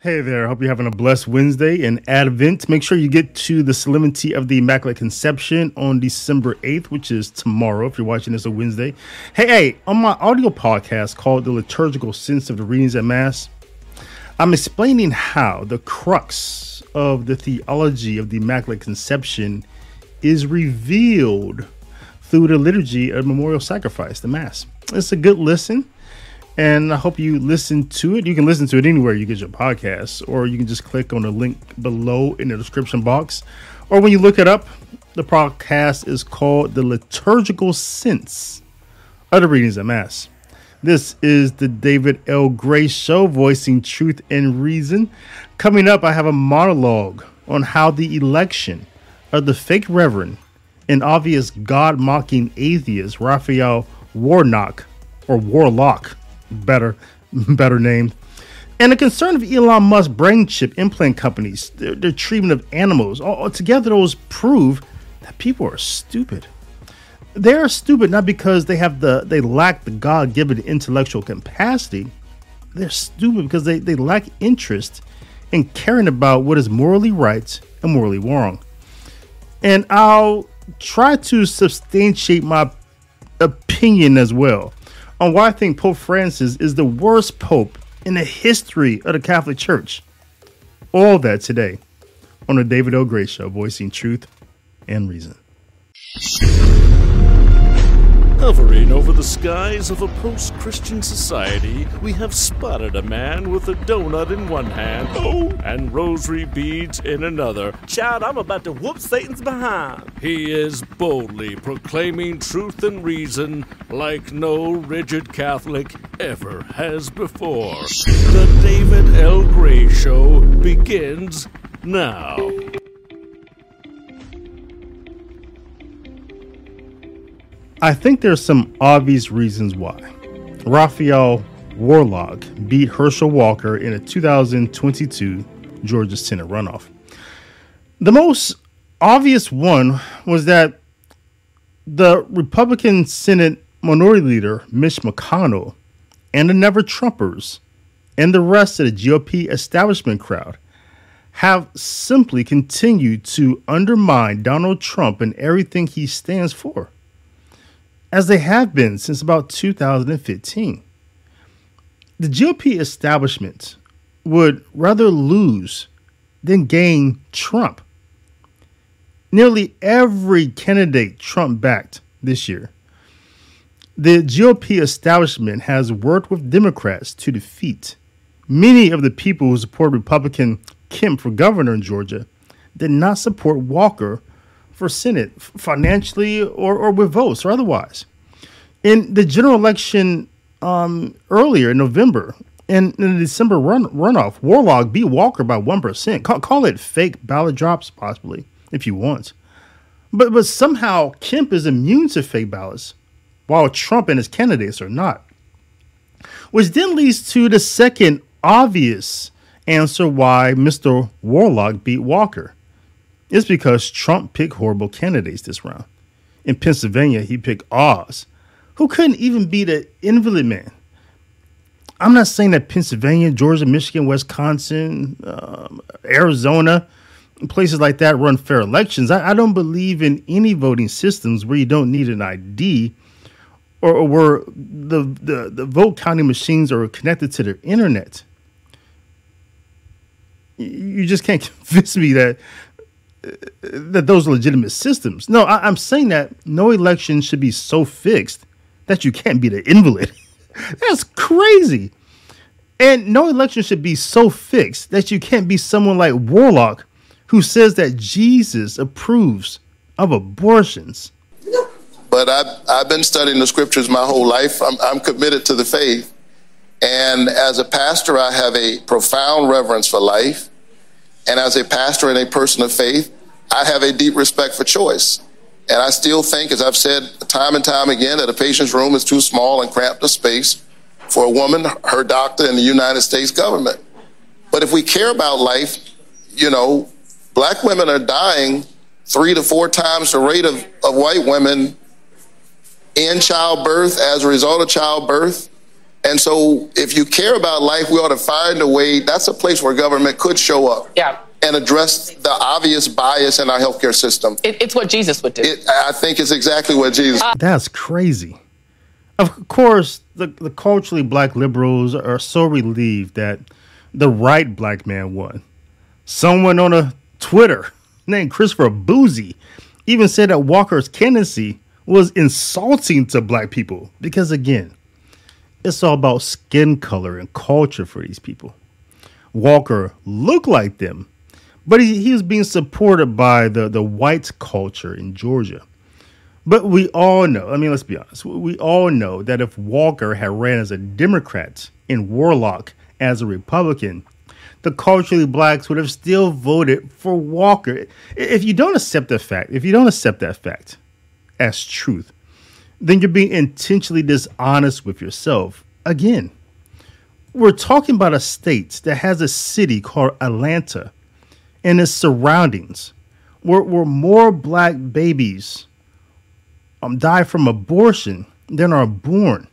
Hey there, hope you're having a blessed Wednesday and Advent. Make sure you get to the Solemnity of the Immaculate Conception on December 8th, which is tomorrow if you're watching this on Wednesday. Hey, hey, on my audio podcast called The Liturgical Sense of the Readings at Mass, I'm explaining how the crux of the theology of the Immaculate Conception is revealed through the liturgy of memorial sacrifice, the Mass. It's a good listen and I hope you listen to it. You can listen to it anywhere you get your podcasts, or you can just click on the link below in the description box. Or when you look it up, the podcast is called The Liturgical Sense of the Readings at Mass. This is the David L. Gray Show, voicing truth and reason. Coming up, I have a monologue on how the election of the fake reverend and obvious God mocking atheist Raphael Warnock or Warlock better better named. And the concern of Elon Musk brain chip implant companies, their, their treatment of animals, all, together those prove that people are stupid. They are stupid not because they have the they lack the God given intellectual capacity. They're stupid because they, they lack interest in caring about what is morally right and morally wrong. And I'll try to substantiate my opinion as well on why I think Pope Francis is the worst pope in the history of the Catholic Church. All that today on the David L. Gray Show, voicing truth and reason. Hovering over the skies of a post Christian society, we have spotted a man with a donut in one hand oh. and rosary beads in another. Child, I'm about to whoop Satan's behind. He is boldly proclaiming truth and reason like no rigid Catholic ever has before. The David L. Gray Show begins now. I think there's some obvious reasons why. Raphael Warlock beat Herschel Walker in a 2022 Georgia Senate runoff. The most obvious one was that the Republican Senate Minority Leader Mitch McConnell and the Never Trumpers and the rest of the GOP establishment crowd have simply continued to undermine Donald Trump and everything he stands for as they have been since about 2015. The GOP establishment would rather lose than gain Trump. Nearly every candidate Trump backed this year, the GOP establishment has worked with Democrats to defeat. Many of the people who support Republican Kemp for governor in Georgia did not support Walker for Senate financially or, or with votes or otherwise. In the general election um, earlier in November, and in the December run runoff, Warlock beat Walker by one percent. Call, call it fake ballot drops, possibly, if you want. But but somehow Kemp is immune to fake ballots, while Trump and his candidates are not. Which then leads to the second obvious answer why Mr. Warlock beat Walker. It's because Trump picked horrible candidates this round. In Pennsylvania, he picked Oz, who couldn't even beat an invalid man. I'm not saying that Pennsylvania, Georgia, Michigan, Wisconsin, um, Arizona, places like that run fair elections. I, I, don't believe in any voting systems where you don't need an ID or, or where the, the, the vote counting machines are connected to the internet you just can't convince me that that those are legitimate systems. No, I, am saying that no election should be so fixed that you can't be the invalid. That's crazy. And no election should be so fixed that you can't be someone like Warlock who says that Jesus approves of abortions. But I've, I've been studying the scriptures my whole life. I'm, I'm committed to the faith. And as a pastor, I have a profound reverence for life. And as a pastor and a person of faith, I have a deep respect for choice. And I still think, as I've said time and time again, that a patient's room is too small and cramped a space for a woman, her doctor, and the United States government. But if we care about life, you know, black women are dying three to four times the rate of, of white women in childbirth as a result of childbirth And so, if you care about life, we ought to find a way. That's a place where government could show up. Yeah. And address the obvious bias in our healthcare system. It, it's what Jesus would do. It, I think it's exactly what Jesus. Uh, That's crazy. Of course, the, the culturally black liberals are so relieved that the right black man won. Someone on a Twitter named Christopher Bouzy even said that Walker's candidacy was insulting to black people because, again, it's all about skin color and culture for these people. Walker looked like them, but he, he was being supported by the, the white culture in Georgia. But we all know, I mean, let's be honest, we all know that if Walker had ran as a Democrat and Warlock as a Republican, the culturally blacks would have still voted for Walker. If you don't accept that fact, if you don't accept that fact as truth, then you're being intentionally dishonest with yourself. Again, we're talking about a state that has a city called Atlanta and its surroundings where, where more black babies um, die from abortion than are born,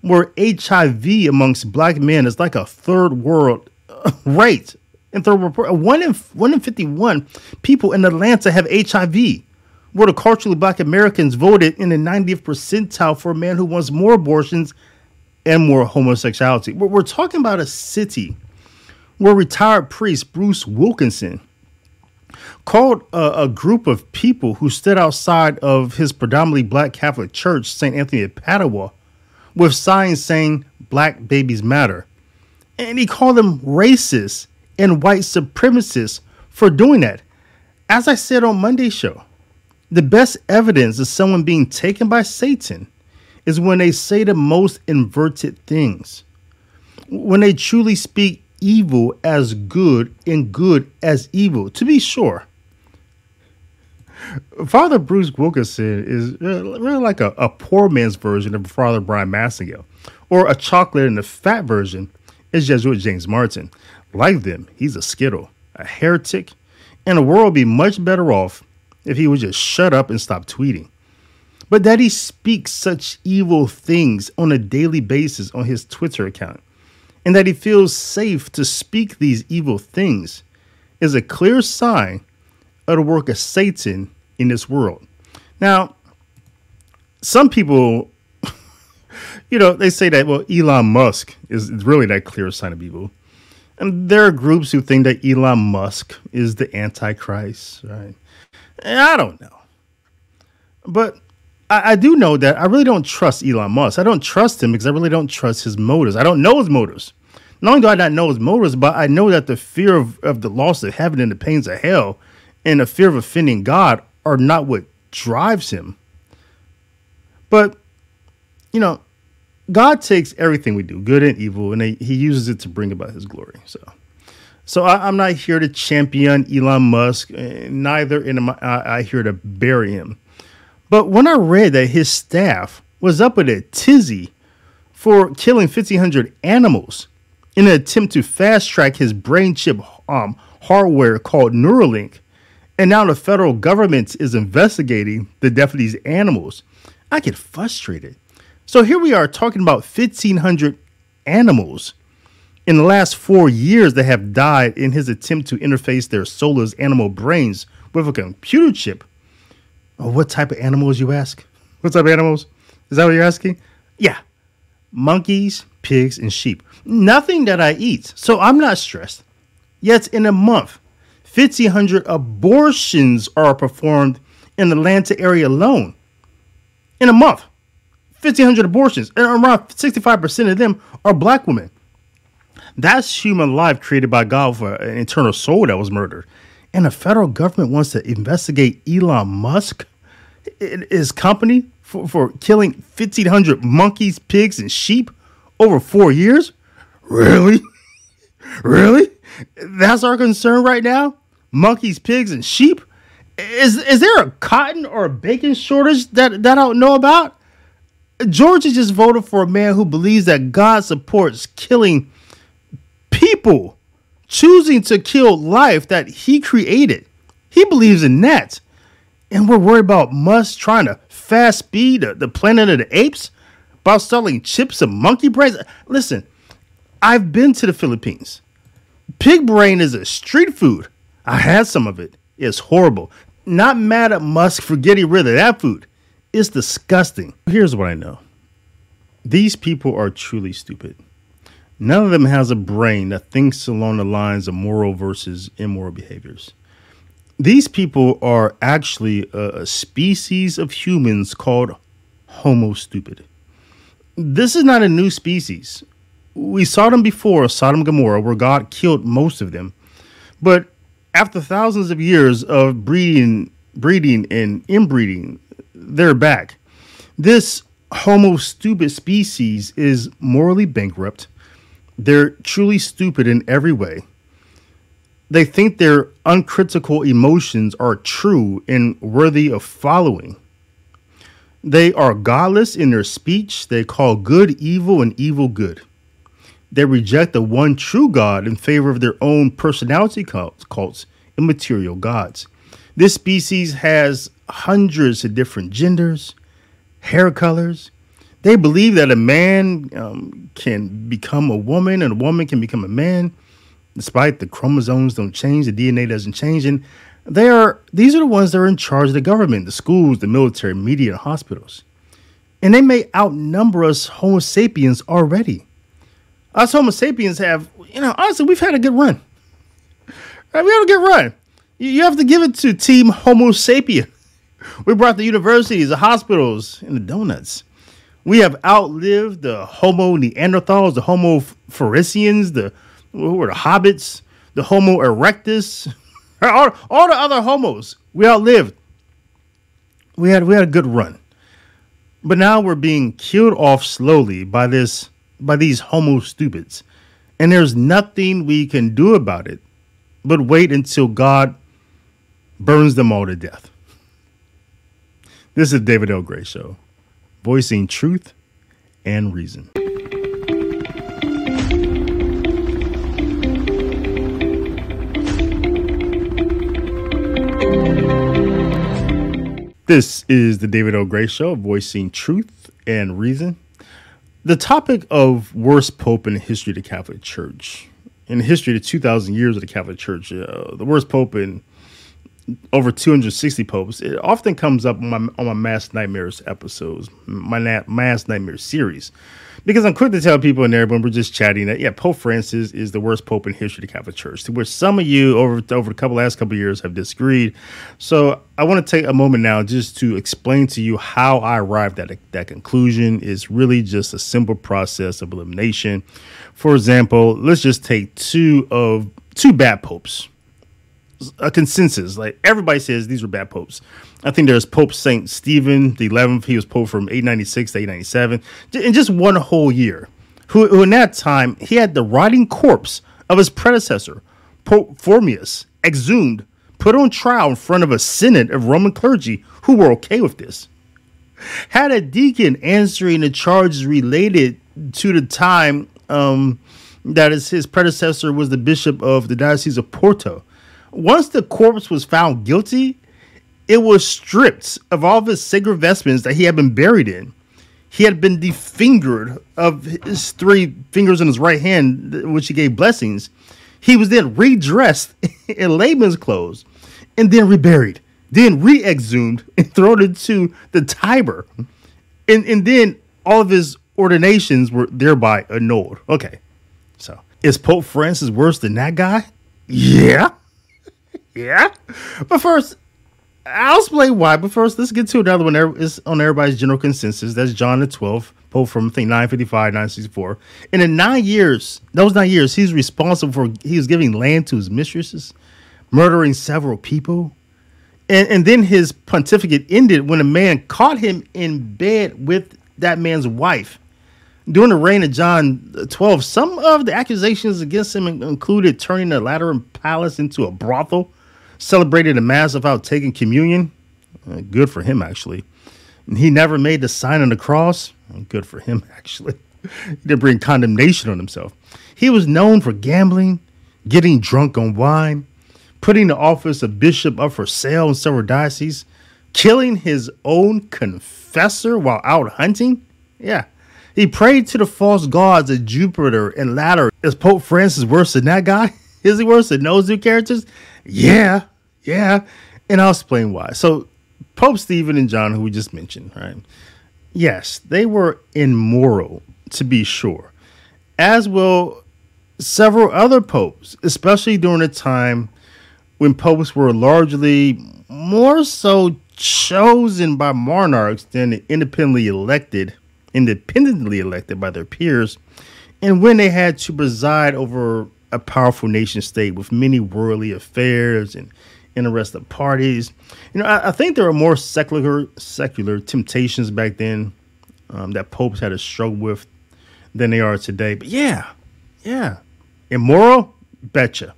where HIV amongst black men is like a third world rate. And third report, one in one in fifty one people in Atlanta have HIV. Where the culturally black Americans voted in the 90th percentile for a man who wants more abortions and more homosexuality. We're, we're talking about a city where retired priest Bruce Wilkinson called a, a, group of people who stood outside of his predominantly black Catholic church, St. Anthony of Padua, with signs saying Black Babies Matter. And he called them racist and white supremacists for doing that. As I said on Monday's show, the best evidence of someone being taken by Satan is when they say the most inverted things. When they truly speak evil as good and good as evil. To be sure, Father Bruce Wilkinson is uh, really like a, a poor man's version of Father Bryan Massingale, or a chocolate and a fat version is Jesuit James Martin. Like them, he's a skittle, a heretic, and the world would be much better off if he would just shut up and stop tweeting. But that he speaks such evil things on a daily basis on his Twitter account, and that he feels safe to speak these evil things, is a clear sign of the work of Satan in this world. Now, some people, you know, they say that, well, Elon Musk is really that clear sign of evil. And there are groups who think that Elon Musk is the Antichrist, right? And I don't know. But I, I, do know that I really don't trust Elon Musk. I don't trust him because I really don't trust his motives. I don't know his motives. Not only do I not know his motives, but I know that the fear of, of the loss of heaven and the pains of hell and the fear of offending God are not what drives him. But, you know, God takes everything we do, good and evil, and he uses it to bring about his glory. So, so I, am not here to champion Elon Musk, neither am I, I here to bury him. But when I read that his staff was up in a tizzy for killing 1,500 animals in an attempt to fast track his brain chip um, hardware called Neuralink, and now the federal government is investigating the death of these animals, I get frustrated. So here we are talking about 1,500 animals in the last four years they have died in his attempt to interface their soulless animal brains with a computer chip. Oh, what type of animals, you ask? What type of animals? Is that what you're asking? Yeah, monkeys, pigs, and sheep. Nothing that I eat, so I'm not stressed. Yet in a month, 1,500 abortions are performed in the Atlanta area alone. In a month, 1,500 abortions, and around 65% of them are black women. That's human life created by God for an eternal soul that was murdered. And the federal government wants to investigate Elon Musk, his company, for, for killing 1,500 monkeys, pigs, and sheep over four years? Really? really? That's our concern right now? Monkeys, pigs, and sheep? Is is there a cotton or a bacon shortage that, that I don't know about? Georgia just voted for a man who believes that God supports killing people choosing to kill life that he created. He believes in that. And we're worried about Musk trying to fast speed the, planet of the apes. about selling chips and monkey brains. Listen, I've been to the Philippines. Pig brain is a street food. I had some of it. It's horrible. Not mad at Musk for getting rid of that food. It's disgusting. Here's what I know these people are truly stupid. None of them has a brain that thinks along the lines of moral versus immoral behaviors. These people are actually a, species of humans called Homo stupid. This is not a new species. We saw them before Sodom and Gomorrah, where God killed most of them. But after thousands of years of breeding, breeding and inbreeding, they're back. This Homo stupid species is morally bankrupt. They're truly stupid in every way. They think their uncritical emotions are true and worthy of following. They are godless in their speech. They call good evil and evil good. They reject the one true God in favor of their own personality cults, and material gods. This species has hundreds of different genders, hair colors. They believe that a man um, can become a woman and a woman can become a man, despite the chromosomes don't change, the DNA doesn't change, and they are these are the ones that are in charge of the government, the schools, the military, media, hospitals. And they may outnumber us Homo sapiens already. Us Homo sapiens have, you know, honestly, we've had a good run. We had a good run. You have to give it to Team Homo sapien. We brought the universities, the hospitals, and the donuts. We have outlived the Homo Neanderthals, the Homo Floresians, the who were the hobbits, the Homo erectus, all, all the other homos. We outlived. We had we had a good run. But now we're being killed off slowly by this by these homo stupids. And there's nothing we can do about it but wait until God burns them all to death. This is David L. Gray Show, voicing truth and reason. This is the David L. Gray Show, voicing truth and reason. The topic of worst pope in the history of the Catholic Church, in the history of the 2,000 years of the Catholic Church, uh, the worst pope in over 260 popes. It often comes up on my on my Mass Nightmares episodes, my na- Mass Nightmares series, because I'm quick to tell people in there when we're just chatting that yeah, Pope Francis is the worst pope in history of the Catholic Church. To which some of you over over the couple last couple years have disagreed. So I want to take a moment now just to explain to you how I arrived at a, that conclusion. Is really just a simple process of elimination. For example, let's just take two of two bad popes a consensus. Like everybody says these were bad popes. I think there's Pope Saint Stephen the 11th. He was pope from 896 to 897 in just one whole year. Who, who in that time he had the rotting corpse of his predecessor, Pope Formosus, exhumed, put on trial in front of a synod of Roman clergy who were okay with this. Had a deacon answering the charges related to the time um, that is his predecessor was the bishop of the diocese of Porto once the corpse was found guilty, it was stripped of all of his sacred vestments that he had been buried in. He had been defingered of his three fingers in his right hand, which he gave blessings. He was then redressed in layman's clothes and then reburied, then re exhumed and thrown into the Tiber. And, and then all of his ordinations were thereby annulled. Okay, so is Pope Francis worse than that guy? Yeah yeah. But first, I'll explain why. But first, let's get to another one is on everybody's general consensus. That's John the 12th, Pope from I think 955, 964. And in nine years, those nine years, he's responsible for he was giving land to his mistresses, murdering several people. And, and then his pontificate ended when a man caught him in bed with that man's wife. During the reign of John 12, some of the accusations against him included turning the Lateran Palace into a brothel celebrated a mass without taking communion. Uh, good for him, actually. And he never made the sign on the cross. Good for him, actually. he didn't bring condemnation on himself. He was known for gambling, getting drunk on wine, putting the office of bishop up for sale in several dioceses, killing his own confessor while out hunting. Yeah. He prayed to the false gods of Jupiter and Ladder. Is Pope Francis worse than that guy? Is he worse than those two characters? Yeah, yeah. And I'll explain why. So, Pope Stephen and John, who we just mentioned, right? Yes, they were immoral, to be sure, as will several other popes, especially during a time when popes were largely more so chosen by monarchs than independently elected, independently elected by their peers, and when they had to preside over a powerful nation state with many worldly affairs and interested parties. You know, I, I think there were more secular secular temptations back then um, that popes had to struggle with than they are today. But yeah, yeah, immoral, betcha.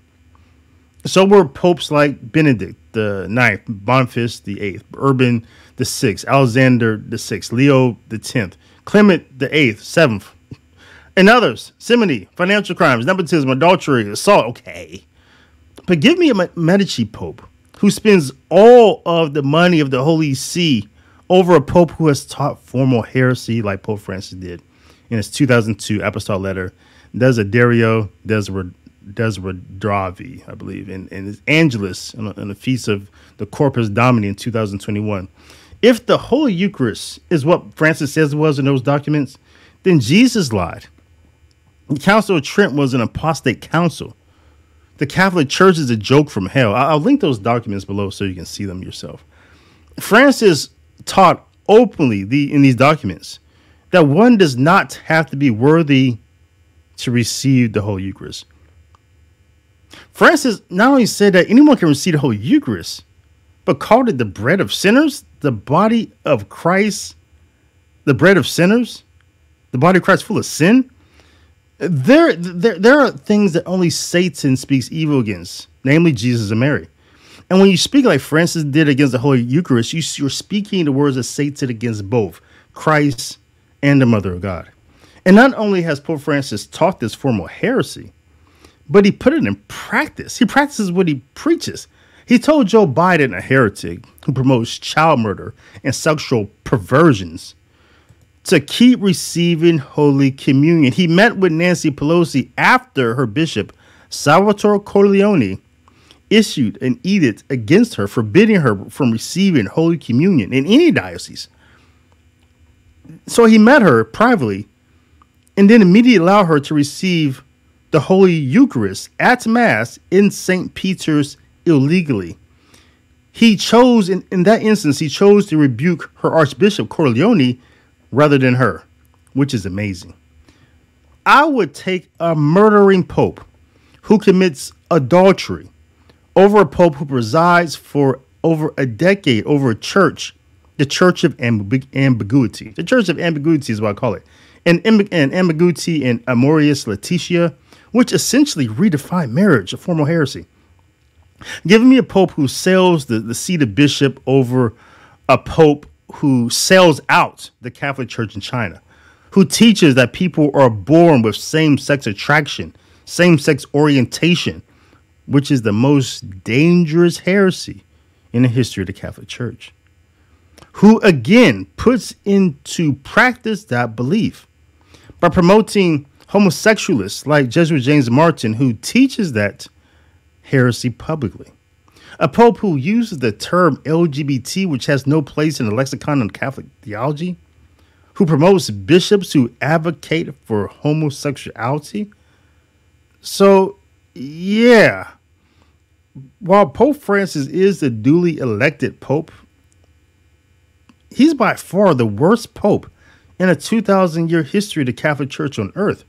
So were popes like Benedict the Ninth, Boniface the Eighth, Urban the Sixth, Alexander the Sixth, Leo the Tenth, Clement the Eighth, Seventh, and others. Simony, financial crimes, nepotism, adultery, assault. Okay, but give me a Medici pope who spends all of the money of the Holy See over a pope who has taught formal heresy like Pope Francis did in his 2002 apostolic letter, Desiderio Desideravi, I believe, and, and his Angelus on the feast of the Corpus Domini in 2021. If the Holy Eucharist is what Francis says it was in those documents, then Jesus lied. The Council of Trent was an apostate council. The Catholic Church is a joke from hell. I'll link those documents below so you can see them yourself. Francis taught openly the, in these documents that one does not have to be worthy to receive the Holy Eucharist. Francis not only said that anyone can receive the Holy Eucharist, but called it the bread of sinners, the body of Christ, the bread of sinners, the body of Christ full of sin. There, there, there are things that only Satan speaks evil against, namely Jesus and Mary. And when you speak like Francis did against the Holy Eucharist, you, you're speaking the words of Satan against both Christ and the Mother of God. And not only has Pope Francis taught this formal heresy, but he put it in practice. He practices what he preaches. He told Joe Biden, a heretic who promotes child murder and sexual perversions, to keep receiving Holy Communion. He met with Nancy Pelosi after her bishop, Salvatore Cordileone, issued an edict against her, forbidding her from receiving Holy Communion in any diocese. So he met her privately and then immediately allowed her to receive the Holy Eucharist at Mass in St. Peter's illegally. He chose, in, in that instance, he chose to rebuke her Archbishop Cordileone rather than her, which is amazing. I would take a murdering pope who commits adultery over a pope who presides for over a decade over a church, the Church of Ambig- Ambiguity. The Church of Ambiguity is what I call it. And, and ambiguity and Amoris Laetitia, which essentially redefine marriage, a formal heresy. Giving me a pope who sells the, the seat of bishop over a pope who sells out the Catholic Church in China, who teaches that people are born with same sex attraction, same sex orientation, which is the most dangerous heresy in the history of the Catholic Church, who again puts into practice that belief by promoting homosexualists like Jesuit James Martin, who teaches that heresy publicly. A pope who uses the term LGBT, which has no place in the lexicon of Catholic theology, who promotes bishops who advocate for homosexuality. So, yeah, while Pope Francis is the duly elected pope, he's by far the worst pope in a 2,000 year history of the Catholic Church on earth.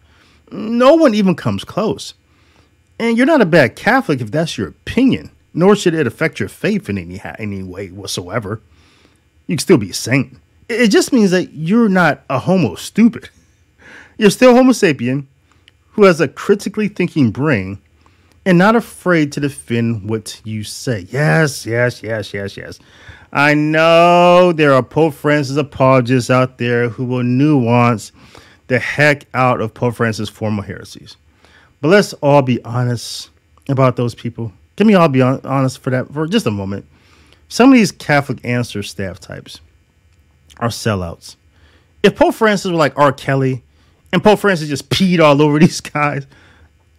No one even comes close. And you're not a bad Catholic if that's your opinion, nor should it affect your faith in any, any way whatsoever. You can still be a saint. It just means that you're not a homo stupid. You're still Homo sapien who has a critically thinking brain and not afraid to defend what you say. Yes, yes, yes, yes, yes. I know there are Pope Francis apologists out there who will nuance the heck out of Pope Francis' formal heresies. But let's all be honest about those people. Can we all be honest for that for just a moment? Some of these Catholic answer staff types are sellouts. If Pope Francis were like R. Kelly and Pope Francis just peed all over these guys.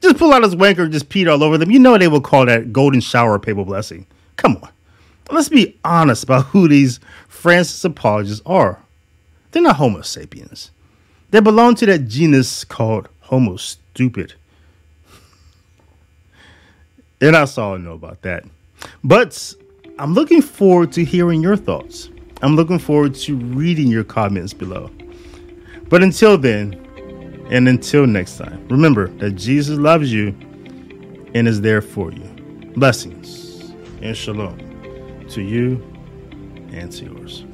Just pull out his wanker and just peed all over them. You know they will call that golden shower papal blessing. Come on. Let's be honest about who these Francis apologists are. They're not Homo sapiens. They belong to that genus called Homo stupid. And I saw know about that. But I'm looking forward to hearing your thoughts. I'm looking forward to reading your comments below. But until then, and until next time, remember that Jesus loves you and is there for you. Blessings and shalom to you and to yours.